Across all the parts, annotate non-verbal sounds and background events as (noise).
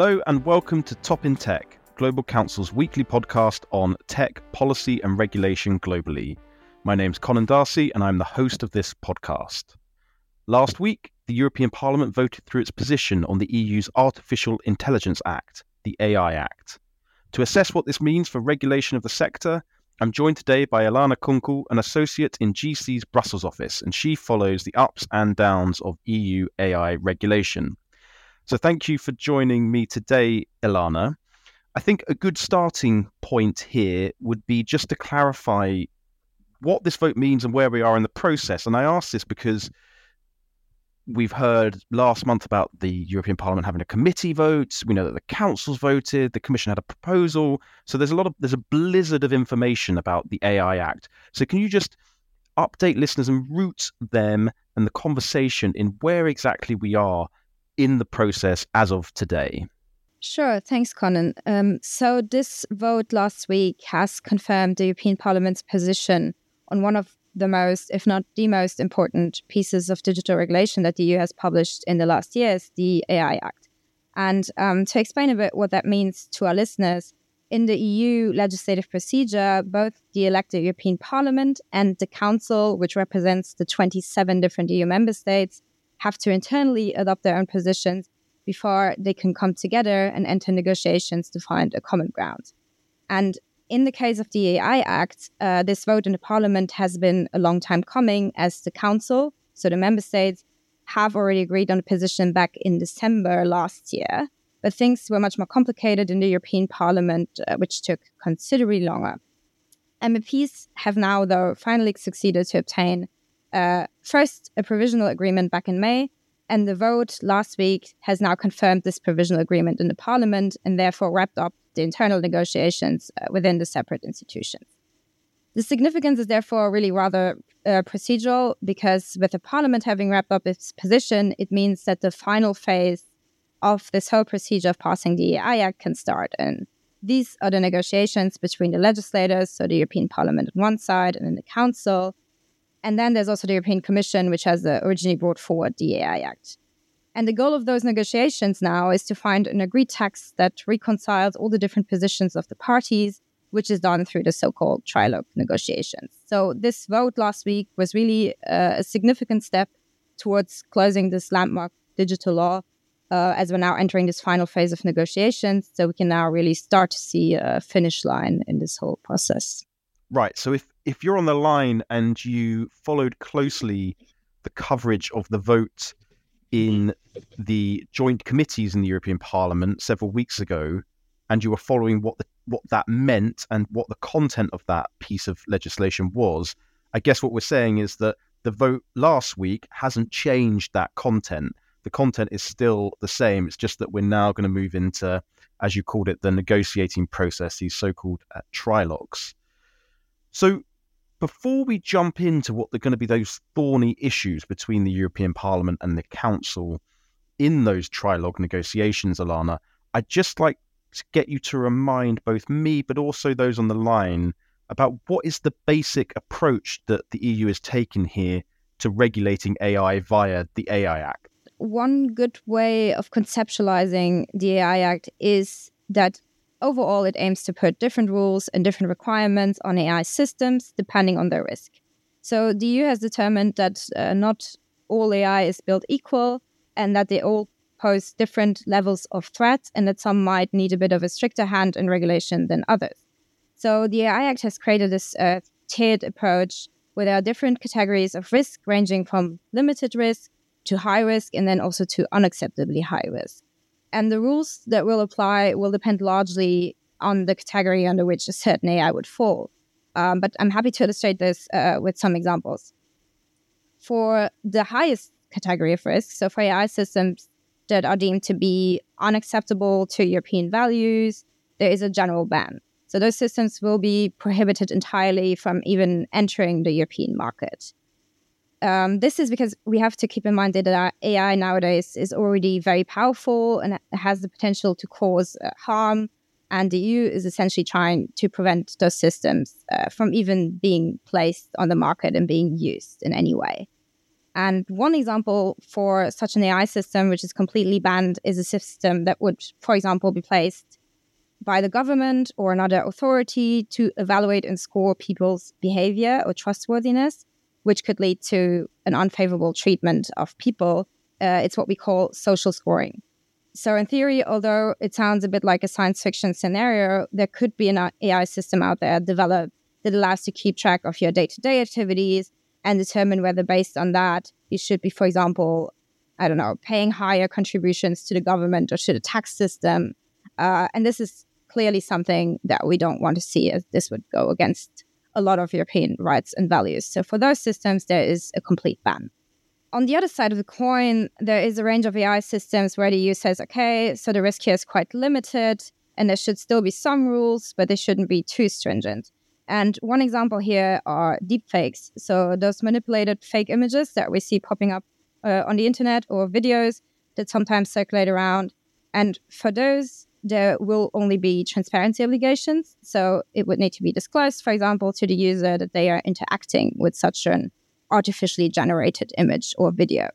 Hello and welcome to Top in Tech, Global Counsel's weekly podcast on tech, policy, and regulation globally. My name's Conan D'Arcy, and I'm the host of this podcast. Last week, the European Parliament voted through its position on the EU's Artificial Intelligence Act, the AI Act. To assess what this means for regulation of the sector, I'm joined today by Ilana Kunkel, an associate in GC's Brussels office, and she follows the ups and downs of EU AI regulation. So thank you for joining me today, Ilana. I think a good starting point here would be just to clarify what this vote means and where we are in the process. And I ask this because we've heard last month about the European Parliament having a committee vote. We know that the council's voted, the commission had a proposal. So there's a lot of there's a blizzard of information about the AI Act. So can you just update listeners and root them and the conversation in where exactly we are in the process as of today? Sure, thanks, Conan. Um, so, this vote last week has confirmed the European Parliament's position on one of the most, if not the most important pieces of digital regulation that the EU has published in the last years, the AI Act. And um, to explain a bit what that means to our listeners, in the EU legislative procedure, both the elected European Parliament and the Council, which represents the 27 different EU member states, have to internally adopt their own positions before they can come together and enter negotiations to find a common ground. And in the case of the AI Act, uh, this vote in the parliament has been a long time coming as the council, so the member states, have already agreed on a position back in December last year. But things were much more complicated in the European Parliament, uh, which took considerably longer. MEPs have now, though, finally succeeded to obtain uh, first a provisional agreement back in May, and the vote last week has now confirmed this provisional agreement in the parliament and therefore wrapped up the internal negotiations uh, within the separate institutions. The significance is therefore really rather uh, procedural because with the parliament having wrapped up its position, it means that the final phase of this whole procedure of passing the AI Act can start. And these are the negotiations between the legislators, so the European Parliament on one side and then the Council, and then there's also the European Commission, which has uh, originally brought forward the AI Act. And the goal of those negotiations now is to find an agreed text that reconciles all the different positions of the parties, which is done through the so called trilogue negotiations. So, this vote last week was really uh, a significant step towards closing this landmark digital law uh, as we're now entering this final phase of negotiations. So, we can now really start to see a finish line in this whole process. Right. So, if if you're on the line and you followed closely the coverage of the vote in the joint committees in the European Parliament several weeks ago, and you were following what the, what that meant and what the content of that piece of legislation was, I guess what we're saying is that the vote last week hasn't changed that content. The content is still the same. It's just that we're now going to move into, as you called it, the negotiating process, these so-called uh, trilogues. So before we jump into what are going to be those thorny issues between the European Parliament and the Council in those trilogue negotiations, Ilana, I'd just like to get you to remind both me, but also those on the line, about what is the basic approach that the EU is taking here to regulating AI via the AI Act. One good way of conceptualizing the AI Act is that Overall, it aims to put different rules and different requirements on AI systems depending on their risk. So the EU has determined that uh, not all AI is built equal and that they all pose different levels of threat and that some might need a bit of a stricter hand in regulation than others. So the AI Act has created this uh, tiered approach where there are different categories of risk ranging from limited risk to high risk and then also to unacceptably high risk. And the rules that will apply will depend largely on the category under which a certain AI would fall. Um, but I'm happy to illustrate this uh, with some examples. For the highest category of risk, so for AI systems that are deemed to be unacceptable to European values, there is a general ban. So those systems will be prohibited entirely from even entering the European market. Um, this is because we have to keep in mind that AI nowadays is already very powerful and has the potential to cause uh, harm. And the EU is essentially trying to prevent those systems uh, from even being placed on the market and being used in any way. And one example for such an AI system, which is completely banned, is a system that would, for example, be placed by the government or another authority to evaluate and score people's behavior or trustworthiness, which could lead to an unfavorable treatment of people. Uh, it's what we call social scoring. So, in theory, although it sounds a bit like a science fiction scenario, there could be an AI system out there developed that allows to keep track of your day to day activities and determine whether, based on that, you should be, for example, I don't know, paying higher contributions to the government or to the tax system. Uh, and this is clearly something that we don't want to see, as this would go against a lot of European rights and values. So, for those systems, there is a complete ban. On the other side of the coin, there is a range of AI systems where the EU says, okay, so the risk here is quite limited, and there should still be some rules, but they shouldn't be too stringent. And one example here are deepfakes. So those manipulated fake images that we see popping up uh, on the internet or videos that sometimes circulate around. And for those, there will only be transparency obligations. So it would need to be disclosed, for example, to the user that they are interacting with such an artificially generated image or video.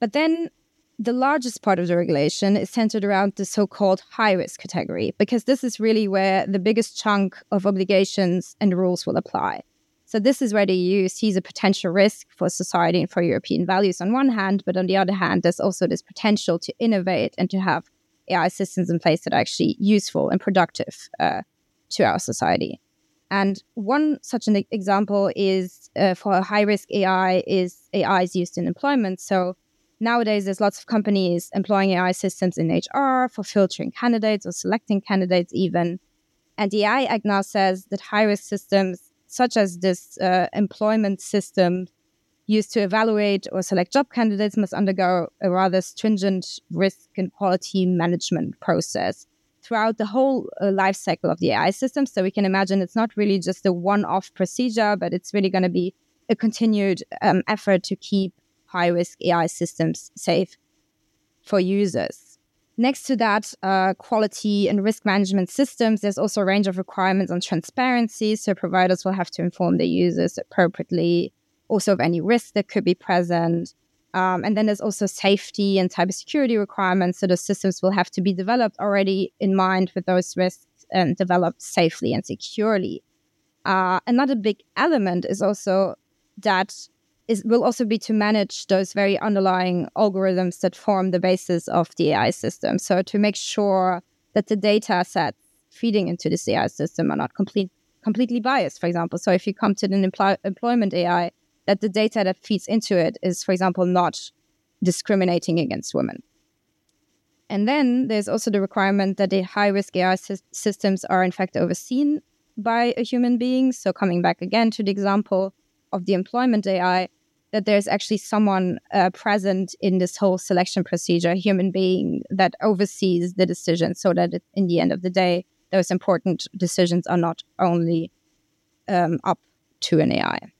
But then the largest part of the regulation is centered around the so called high risk category, because this is really where the biggest chunk of obligations and rules will apply. So, this is where the EU sees a potential risk for society and for European values on one hand, but on the other hand, there's also this potential to innovate and to have AI systems in place that are actually useful and productive uh, to our society. And one such an example is uh, for high risk AI is AI is used in employment. So nowadays there's lots of companies employing AI systems in HR for filtering candidates or selecting candidates even. And the AI Act now says that high risk systems such as this uh, employment system used to evaluate or select job candidates must undergo a rather stringent risk and quality management process throughout the whole uh, life cycle of the AI system. So we can imagine it's not really just a one off procedure, but it's really going to be a continued um, effort to keep high risk AI systems safe for users. Next to that, uh, quality and risk management systems, there's also a range of requirements on transparency. So providers will have to inform their users appropriately also of any risk that could be present. Um, and then there's also safety and cybersecurity requirements. So the systems will have to be developed already in mind with those risks and developed safely and securely. Uh, another big element is also that is will also be to manage those very underlying algorithms that form the basis of the AI system. So to make sure that the data sets feeding into this AI system are not complete, completely biased, for example. So if you come to an empl- employment AI, that the data that feeds into it is, for example, not discriminating against women. And then there's also the requirement that the high risk AI sy- systems are, in fact, overseen by a human being. So, coming back again to the example of the employment AI, that there's actually someone uh, present in this whole selection procedure, a human being that oversees the decision so that it, in the end of the day, those important decisions are not only um, up to an AI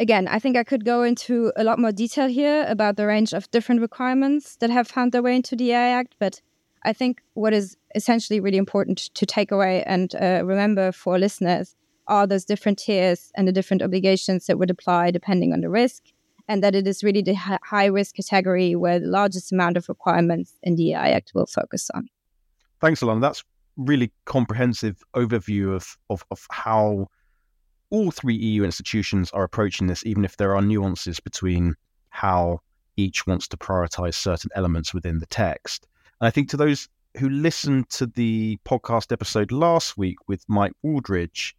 again, I think I could go into a lot more detail here about the range of different requirements that have found their way into the AI Act. But I think what is essentially really important to take away and uh, remember for listeners are those different tiers and the different obligations that would apply depending on the risk, and that it is really the high risk category where the largest amount of requirements in the AI Act will focus on. Thanks, Ilana. That's really comprehensive overview of, of, of how all three EU institutions are approaching this, even if there are nuances between how each wants to prioritize certain elements within the text. And I think to those who listened to the podcast episode last week with Mike Wooldridge,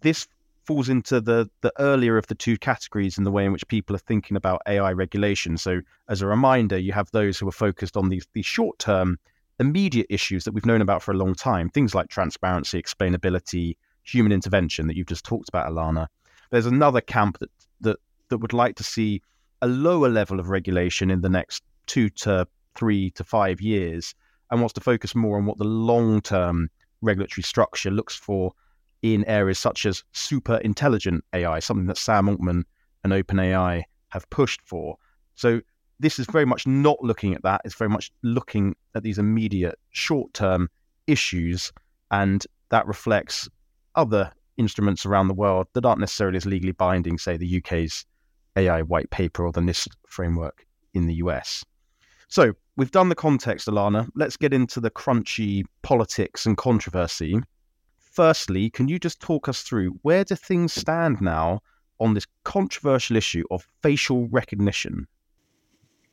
this falls into the the earlier of the two categories in the way in which people are thinking about AI regulation. So as a reminder, you have those who are focused on these these short term immediate issues that we've known about for a long time, things like transparency, explainability, human intervention that you've just talked about, Ilana. There's another camp that that that would like to see a lower level of regulation in the next two to three to five years and wants to focus more on what the long term regulatory structure looks for in areas such as super intelligent AI, something that Sam Altman and OpenAI have pushed for. So this is very much not looking at that. It's very much looking at these immediate short term issues. And that reflects other instruments around the world that aren't necessarily as legally binding, say the UK's AI white paper or the NIST framework in the US. So we've done the context, Ilana. Let's get into the crunchy politics and controversy. Firstly, can you just talk us through where do things stand now on this controversial issue of facial recognition?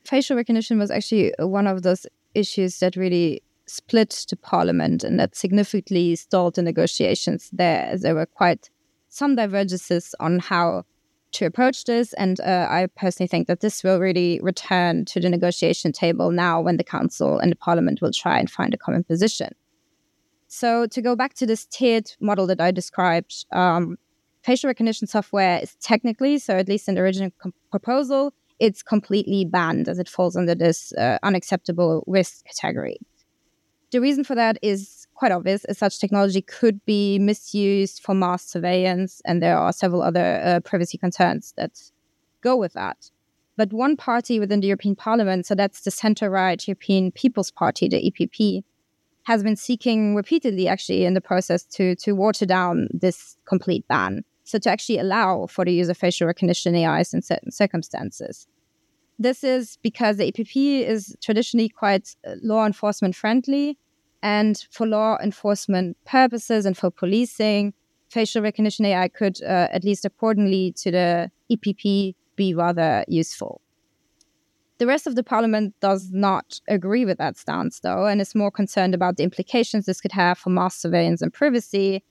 Facial recognition was actually one of those issues that really split the parliament and that significantly stalled the negotiations there, as there were quite some divergences on how to approach this. And uh, I personally think that this will really return to the negotiation table now when the council and the parliament will try and find a common position. So, to go back to this tiered model that I described, um, facial recognition software is technically, so at least in the original com- proposal, it's completely banned as it falls under this uh, unacceptable risk category. The reason for that is quite obvious, as such technology could be misused for mass surveillance, and there are several other uh, privacy concerns that go with that. But one party within the European Parliament, so that's the center right European People's Party, the EPP, has been seeking repeatedly, actually, in the process to, to water down this complete ban. So, to actually allow for the use of facial recognition AIs in certain circumstances. This is because the EPP is traditionally quite uh, law enforcement friendly. And for law enforcement purposes and for policing, facial recognition AI could, uh, at least accordingly to the EPP, be rather useful. The rest of the parliament does not agree with that stance, though, and is more concerned about the implications this could have for mass surveillance and privacy.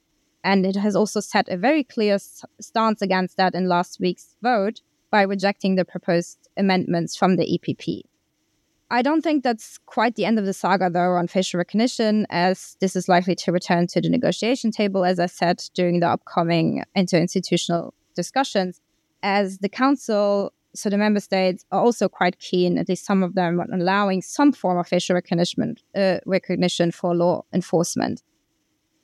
And it has also set a very clear stance against that in last week's vote, by rejecting the proposed amendments from the EPP. I don't think that's quite the end of the saga, though, on facial recognition, as this is likely to return to the negotiation table, as I said, during the upcoming interinstitutional discussions, as the Council, so the member states, are also quite keen, at least some of them, on allowing some form of facial recognition, uh, recognition for law enforcement.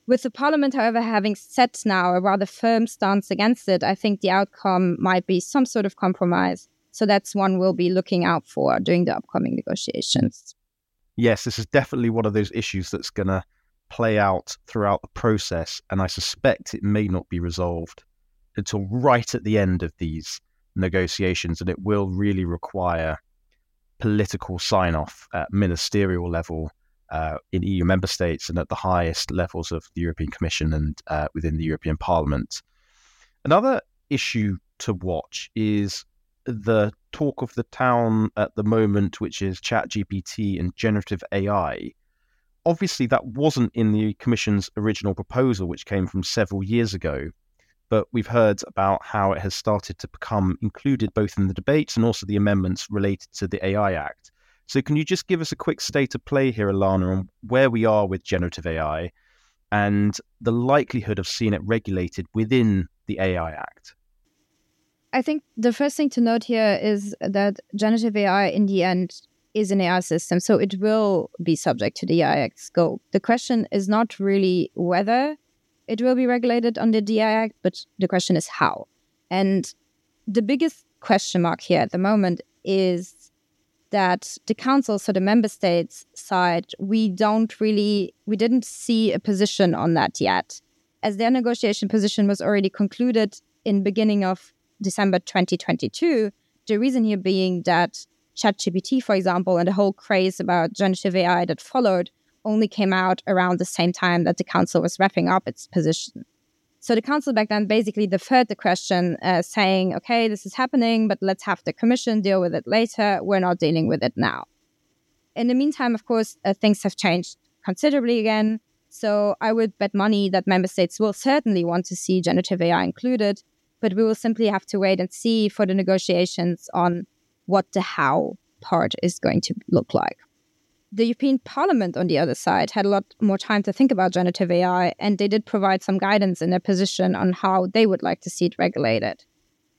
With the parliament, however, having set now a rather firm stance against it, I think the outcome might be some sort of compromise. So that's one we'll be looking out for during the upcoming negotiations. Yes, this is definitely one of those issues that's going to play out throughout the process. And I suspect it may not be resolved until right at the end of these negotiations. And it will really require political sign off at ministerial level uh, in EU member states and at the highest levels of the European Commission and uh, within the European Parliament. Another issue to watch is the talk of the town at the moment, which is ChatGPT and generative AI. Obviously, that wasn't in the Commission's original proposal, which came from several years ago. But we've heard about how it has started to become included both in the debates and also the amendments related to the AI Act. So, can you just give us a quick state of play here, Ilana, on where we are with generative AI and the likelihood of seeing it regulated within the AI Act? I think the first thing to note here is that generative AI, in the end, is an AI system, so it will be subject to the AI Act scope. The question is not really whether it will be regulated under the AI Act, but the question is how. And the biggest question mark here at the moment is that the council, so the member states side, we don't really, we didn't see a position on that yet, as their negotiation position was already concluded in beginning of December 2022. The reason here being that ChatGPT, for example, and the whole craze about generative AI that followed only came out around the same time that the council was wrapping up its position. So the council back then basically deferred the question, uh, saying, okay, this is happening, but let's have the commission deal with it later. We're not dealing with it now. In the meantime, of course, uh, things have changed considerably again. So I would bet money that member states will certainly want to see generative AI included, but we will simply have to wait and see for the negotiations on what the how part is going to look like the European Parliament, on the other side, had a lot more time to think about generative AI, and they did provide some guidance in their position on how they would like to see it regulated.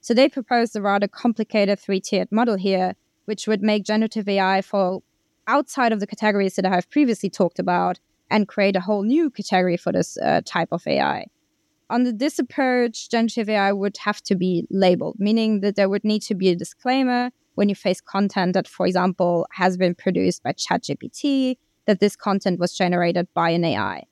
So they proposed a rather complicated three tiered model here, which would make generative AI fall outside of the categories that I have previously talked about and create a whole new category for this uh, type of AI. Under this approach, generative AI would have to be labeled, meaning that there would need to be a disclaimer when you face content that, for example, has been produced by ChatGPT, that this content was generated by an AI.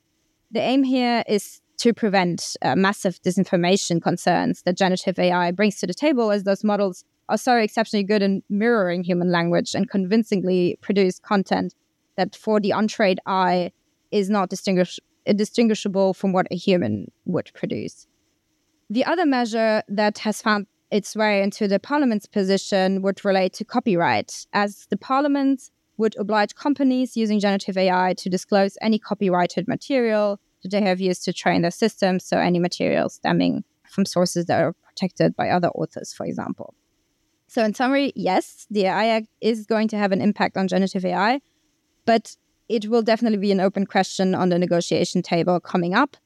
The aim here is to prevent uh, massive disinformation concerns that generative AI brings to the table, as those models are so exceptionally good in mirroring human language and convincingly produce content that for the untrained eye is not distinguish- distinguishable from what a human would produce. The other measure that has found its way into the parliament's position would relate to copyright, as the parliament would oblige companies using generative AI to disclose any copyrighted material that they have used to train their systems, so any material stemming from sources that are protected by other authors, for example. So, in summary, yes, the AI Act is going to have an impact on generative AI, but it will definitely be an open question on the negotiation table coming up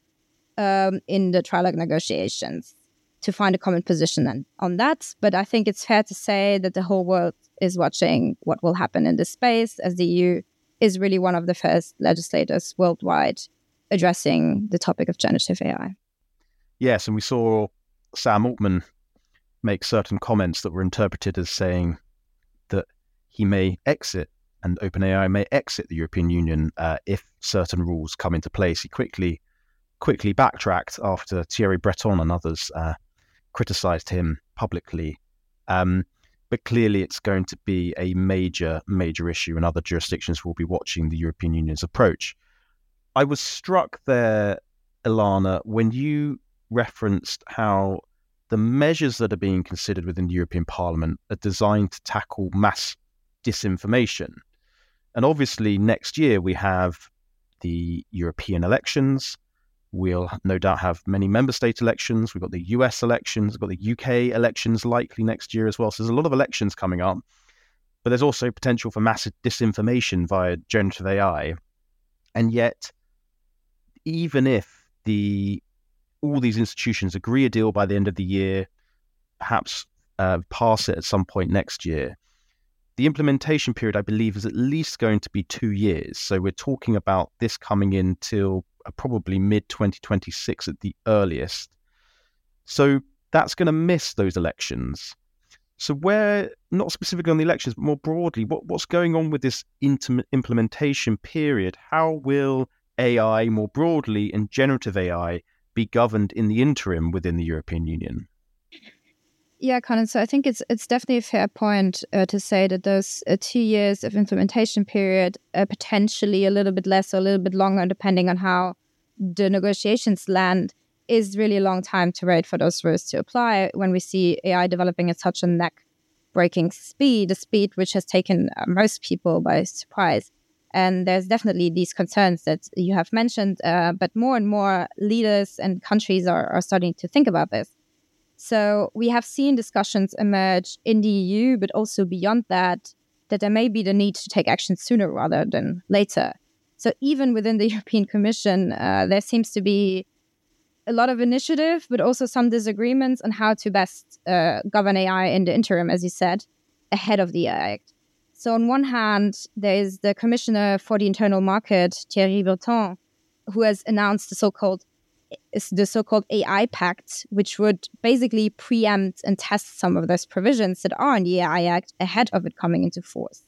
um, in the trilogue negotiations to find a common position on that. But I think it's fair to say that the whole world is watching what will happen in this space, as the EU is really one of the first legislators worldwide addressing the topic of generative AI. Yes, and we saw Sam Altman make certain comments that were interpreted as saying that he may exit and OpenAI may exit the European Union uh, if certain rules come into place. He quickly quickly backtracked after Thierry Breton and others uh, criticized him publicly. Um, but clearly, it's going to be a major, major issue, and other jurisdictions will be watching the European Union's approach. I was struck there, Ilana, when you referenced how the measures that are being considered within the European Parliament are designed to tackle mass disinformation. And obviously, next year we have the European elections. We'll no doubt have many member state elections. We've got the US elections, we've got the UK elections likely next year as well. So there's a lot of elections coming up. But there's also potential for massive disinformation via generative AI. And yet, even if the all these institutions agree a deal by the end of the year, perhaps uh, pass it at some point next year, the implementation period, I believe, is at least going to be two years. So we're talking about this coming in till uh, probably mid 2026 at the earliest. So that's going to miss those elections. So where, not specifically on the elections, but more broadly, what, what's going on with this inter- implementation period? How will AI more broadly and generative AI be governed in the interim within the European Union? Yeah, Conan. So I think it's it's definitely a fair point uh, to say that those uh, two years of implementation period, uh, potentially a little bit less or a little bit longer, depending on how the negotiations land, is really a long time to wait for those rules to apply. When we see AI developing at such a neck-breaking speed, a speed which has taken uh, most people by surprise, and there's definitely these concerns that you have mentioned, uh, but more and more leaders and countries are, are starting to think about this so we have seen discussions emerge in the EU, but also beyond that, that there may be the need to take action sooner rather than later. So even within the (laughs) European Commission, uh, there seems to be a lot of initiative, but also some disagreements on how to best uh, govern AI in the interim, as you said, ahead of the Act. So on one hand, there is the Commissioner for the Internal Market, Thierry Breton, who has announced the so-called is the so-called AI Pact, which would basically preempt and test some of those provisions that are in the AI Act ahead of it coming into force.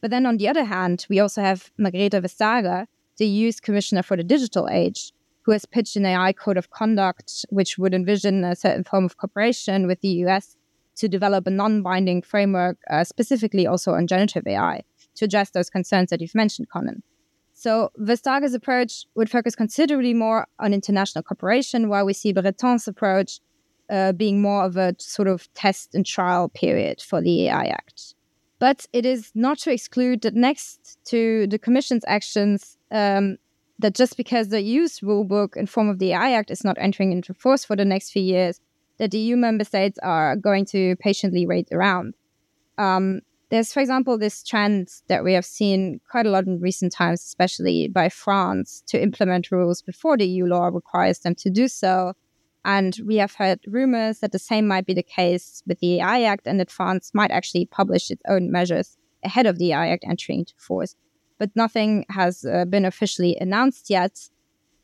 But then on the other hand, we also have Margrethe Vestager, the EU's Commissioner for the Digital Age, who has pitched an AI code of conduct, which would envision a certain form of cooperation with the US to develop a non-binding framework, uh, specifically also on generative AI, to address those concerns that you've mentioned, Conan. So Vestager's approach would focus considerably more on international cooperation, while we see Breton's approach uh, being more of a sort of test and trial period for the AI Act. But it is not to exclude that next to the Commission's actions, um, that just because the EU's rulebook in form of the AI Act is not entering into force for the next few years, that the EU member states are going to patiently wait around. Um, there's, for example, this trend that we have seen quite a lot in recent times, especially by France, to implement rules before the EU law requires them to do so. And we have heard rumors that the same might be the case with the AI Act and that France might actually publish its own measures ahead of the AI Act entering into force. But nothing has uh, been officially announced yet.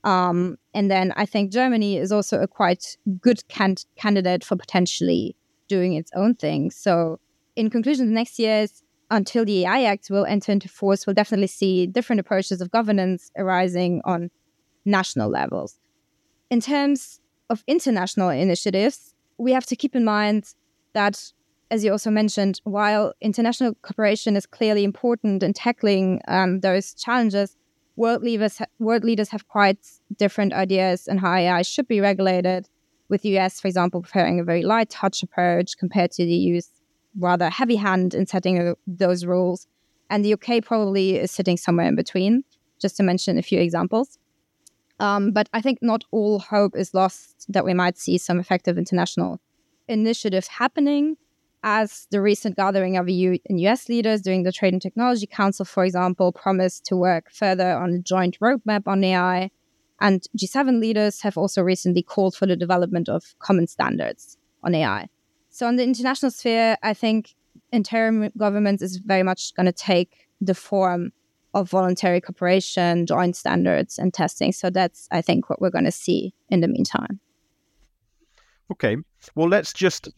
Um, and then I think Germany is also a quite good can- candidate for potentially doing its own thing. So in conclusion, the next years until the AI Act will enter into force, we'll definitely see different approaches of governance arising on national levels. In terms of international initiatives, we have to keep in mind that as you also mentioned, while international cooperation is clearly important in tackling um, those challenges, world leaders world leaders have quite different ideas on how AI should be regulated. With the US, for example, preferring a very light touch approach compared to the EU's rather heavy hand in setting uh, those rules, and the UK probably is sitting somewhere in between. Just to mention a few examples. Um, but I think not all hope is lost that we might see some effective international initiative happening as the recent gathering of EU and US leaders during the Trade and Technology Council, for example, promised to work further on a joint roadmap on AI. And G7 leaders have also recently called for the development of common standards on AI. So, on the international sphere, I think interim governments is very much going to take the form of voluntary cooperation, joint standards, and testing. So, that's, I think, what we're going to see in the meantime. Okay. Well, let's just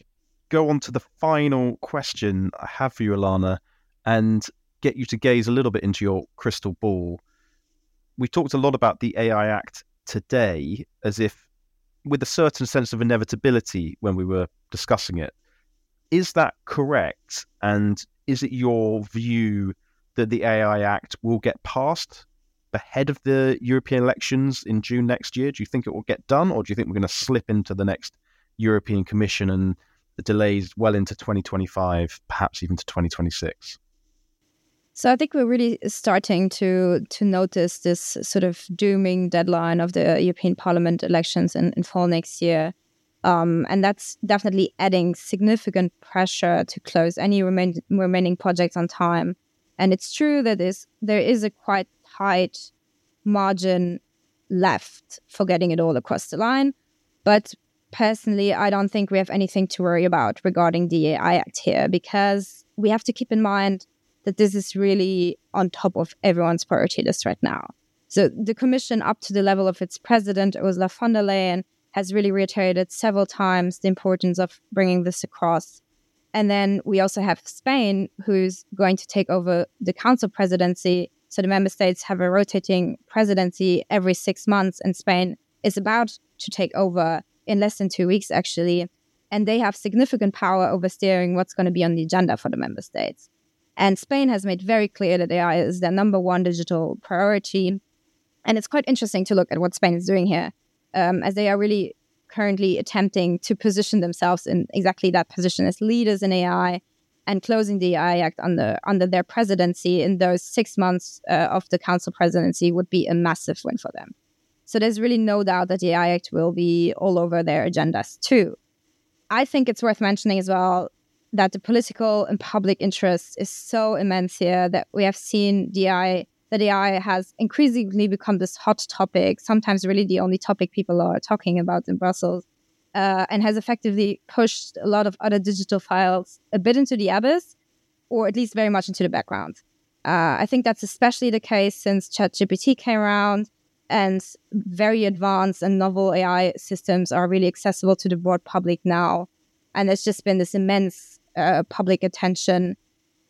go on to the final question I have for you, Ilana, and get you to gaze a little bit into your crystal ball. We talked a lot about the AI Act today as if with a certain sense of inevitability when we were discussing it. Is that correct? And is it your view that the AI Act will get passed ahead of the European elections in June next year? Do you think it will get done, or do you think we're going to slip into the next European Commission and the delays well into 2025, perhaps even to 2026? So I think we're really starting to to notice this sort of dooming deadline of the European Parliament elections in, in fall next year. Um, and that's definitely adding significant pressure to close any remain, remaining projects on time. And it's true that is, there is a quite tight margin left for getting it all across the line. But personally, I don't think we have anything to worry about regarding the AI Act here because we have to keep in mind that this is really on top of everyone's priority list right now. So the Commission, up to the level of its president, Ursula von der Leyen, has really reiterated several times the importance of bringing this across. And then we also have Spain, who's going to take over the council presidency. So the member states have a rotating presidency every six months, and Spain is about to take over in less than two weeks, actually. And they have significant power over steering what's going to be on the agenda for the member states. And Spain has made very clear that AI is their number one digital priority. And it's quite interesting to look at what Spain is doing here, um, as they are really currently attempting to position themselves in exactly that position as leaders in AI and closing the AI Act under under their presidency in those six months uh, of the council presidency would be a massive win for them. So there's really no doubt that the AI Act will be all over their agendas too. I think it's worth mentioning as well that the political and public interest is so immense here that we have seen DI that AI has increasingly become this hot topic, sometimes really the only topic people are talking about in Brussels, uh, and has effectively pushed a lot of other digital files a bit into the abyss, or at least very much into the background. Uh, I think that's especially the case since ChatGPT came around and very advanced and novel AI systems are really accessible to the broad public now. And there's just been this immense uh, public attention.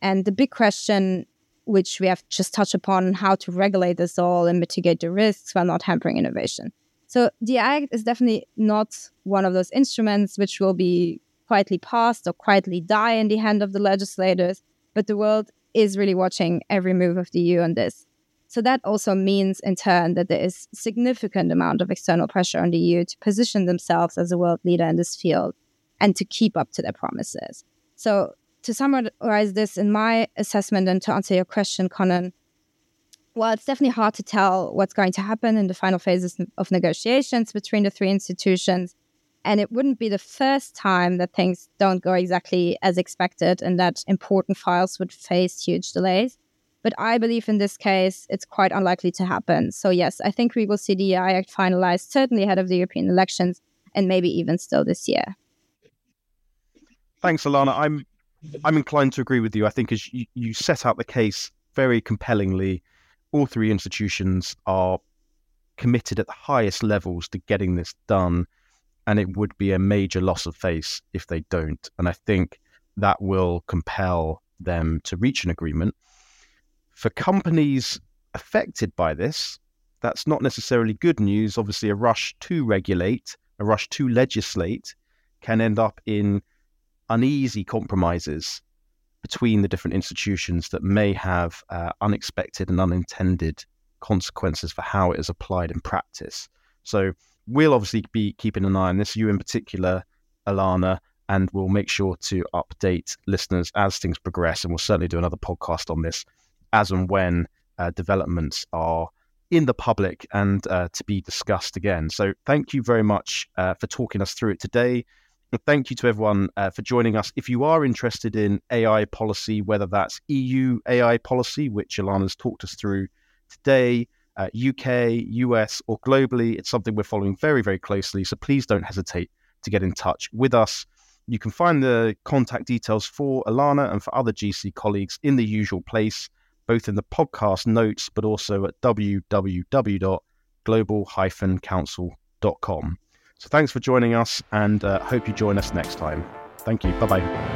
And the big question, which we have just touched upon, how to regulate this all and mitigate the risks while not hampering innovation. So the Act is definitely not one of those instruments which will be quietly passed or quietly die in the hand of the legislators, but the world is really watching every move of the EU on this. So that also means in turn that there is significant amount of external pressure on the EU to position themselves as a world leader in this field and to keep up to their promises. So to summarize this in my assessment and to answer your question, Conan, well, it's definitely hard to tell what's going to happen in the final phases of negotiations between the three institutions. And it wouldn't be the first time that things don't go exactly as expected and that important files would face huge delays. But I believe in this case, it's quite unlikely to happen. So, yes, I think we will see the AI Act finalized certainly ahead of the European elections and maybe even still this year. Thanks, Ilana. I'm I'm inclined to agree with you. I think as you, you set out the case very compellingly, all three institutions are committed at the highest levels to getting this done, and it would be a major loss of face if they don't. And I think that will compel them to reach an agreement. For companies affected by this, that's not necessarily good news. Obviously, a rush to regulate, a rush to legislate can end up in uneasy compromises between the different institutions that may have uh, unexpected and unintended consequences for how it is applied in practice. So we'll obviously be keeping an eye on this, you in particular, Ilana, and we'll make sure to update listeners as things progress. And we'll certainly do another podcast on this as and when uh, developments are in the public and uh, to be discussed again. So thank you very much uh, for talking us through it today. Thank you to everyone uh, for joining us. If you are interested in AI policy, whether that's EU AI policy, which Ilana's talked us through today, UK, uh, US, or globally, it's something we're following very, very closely. So please don't hesitate to get in touch with us. You can find the contact details for Ilana and for other GC colleagues in the usual place both in the podcast notes, but also at www.global-counsel.com. So thanks for joining us and uh, hope you join us next time. Thank you. Bye bye.